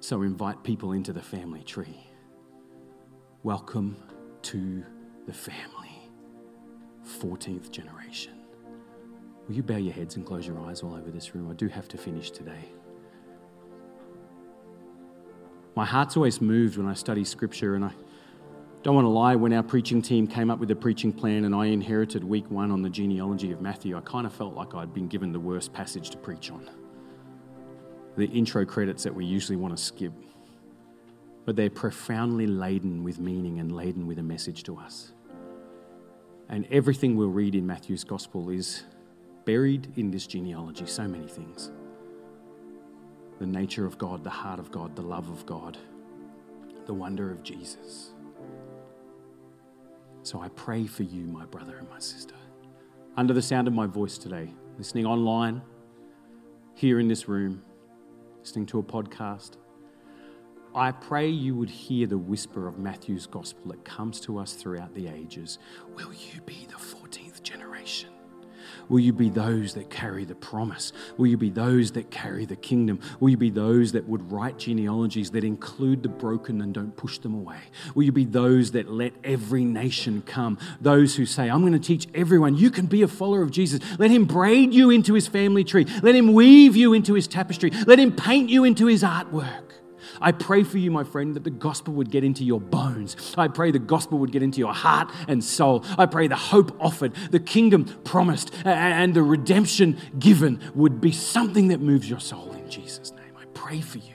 So invite people into the family tree. Welcome to the family, 14th generation. Will you bow your heads and close your eyes all over this room? I do have to finish today. My heart's always moved when I study scripture, and I don't want to lie, when our preaching team came up with a preaching plan and I inherited week one on the genealogy of Matthew, I kind of felt like I'd been given the worst passage to preach on. The intro credits that we usually want to skip. But they're profoundly laden with meaning and laden with a message to us. And everything we'll read in Matthew's gospel is buried in this genealogy, so many things the nature of God, the heart of God, the love of God, the wonder of Jesus. So I pray for you, my brother and my sister, under the sound of my voice today, listening online, here in this room, listening to a podcast. I pray you would hear the whisper of Matthew's gospel that comes to us throughout the ages. Will you be the 14th generation? Will you be those that carry the promise? Will you be those that carry the kingdom? Will you be those that would write genealogies that include the broken and don't push them away? Will you be those that let every nation come? Those who say, I'm going to teach everyone, you can be a follower of Jesus. Let him braid you into his family tree. Let him weave you into his tapestry. Let him paint you into his artwork. I pray for you, my friend, that the gospel would get into your bones. I pray the gospel would get into your heart and soul. I pray the hope offered, the kingdom promised, and the redemption given would be something that moves your soul in Jesus' name. I pray for you.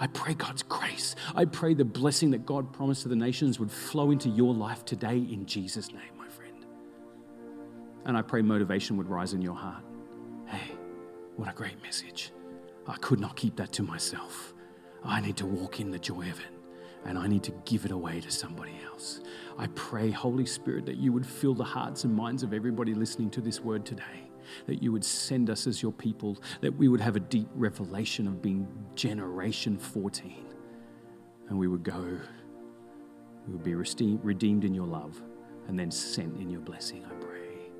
I pray God's grace. I pray the blessing that God promised to the nations would flow into your life today in Jesus' name, my friend. And I pray motivation would rise in your heart. Hey, what a great message. I could not keep that to myself. I need to walk in the joy of it and I need to give it away to somebody else. I pray, Holy Spirit, that you would fill the hearts and minds of everybody listening to this word today, that you would send us as your people, that we would have a deep revelation of being generation 14, and we would go, we would be redeemed in your love and then sent in your blessing, I pray,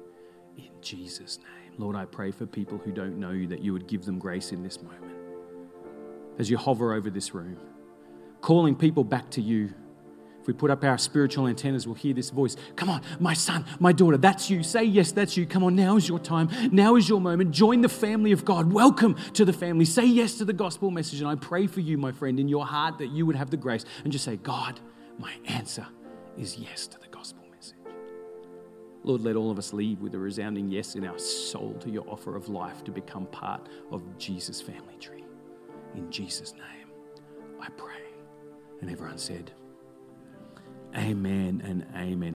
in Jesus' name. Lord, I pray for people who don't know you that you would give them grace in this moment as you hover over this room, calling people back to you. If we put up our spiritual antennas, we'll hear this voice Come on, my son, my daughter, that's you. Say yes, that's you. Come on, now is your time. Now is your moment. Join the family of God. Welcome to the family. Say yes to the gospel message. And I pray for you, my friend, in your heart that you would have the grace and just say, God, my answer is yes to the gospel message. Lord, let all of us leave with a resounding yes in our soul to your offer of life to become part of Jesus' family tree. In Jesus' name, I pray. And everyone said, Amen and amen.